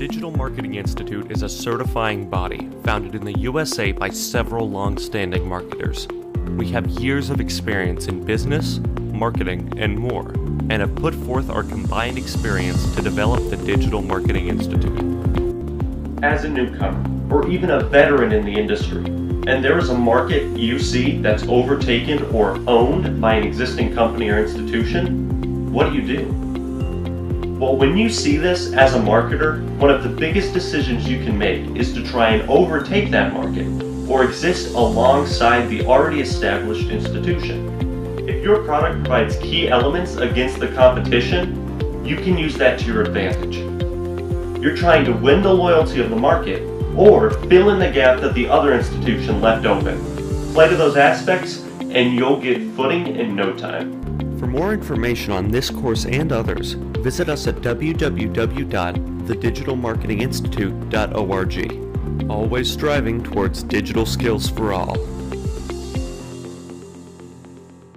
Digital Marketing Institute is a certifying body founded in the USA by several long standing marketers. We have years of experience in business, marketing, and more, and have put forth our combined experience to develop the Digital Marketing Institute. As a newcomer, or even a veteran in the industry, and there is a market you see that's overtaken or owned by an existing company or institution, what do you do? Well, when you see this as a marketer, one of the biggest decisions you can make is to try and overtake that market or exist alongside the already established institution. If your product provides key elements against the competition, you can use that to your advantage. You're trying to win the loyalty of the market or fill in the gap that the other institution left open. Play to those aspects and you'll get footing in no time. For more information on this course and others, visit us at www.thedigitalmarketinginstitute.org. Always striving towards digital skills for all.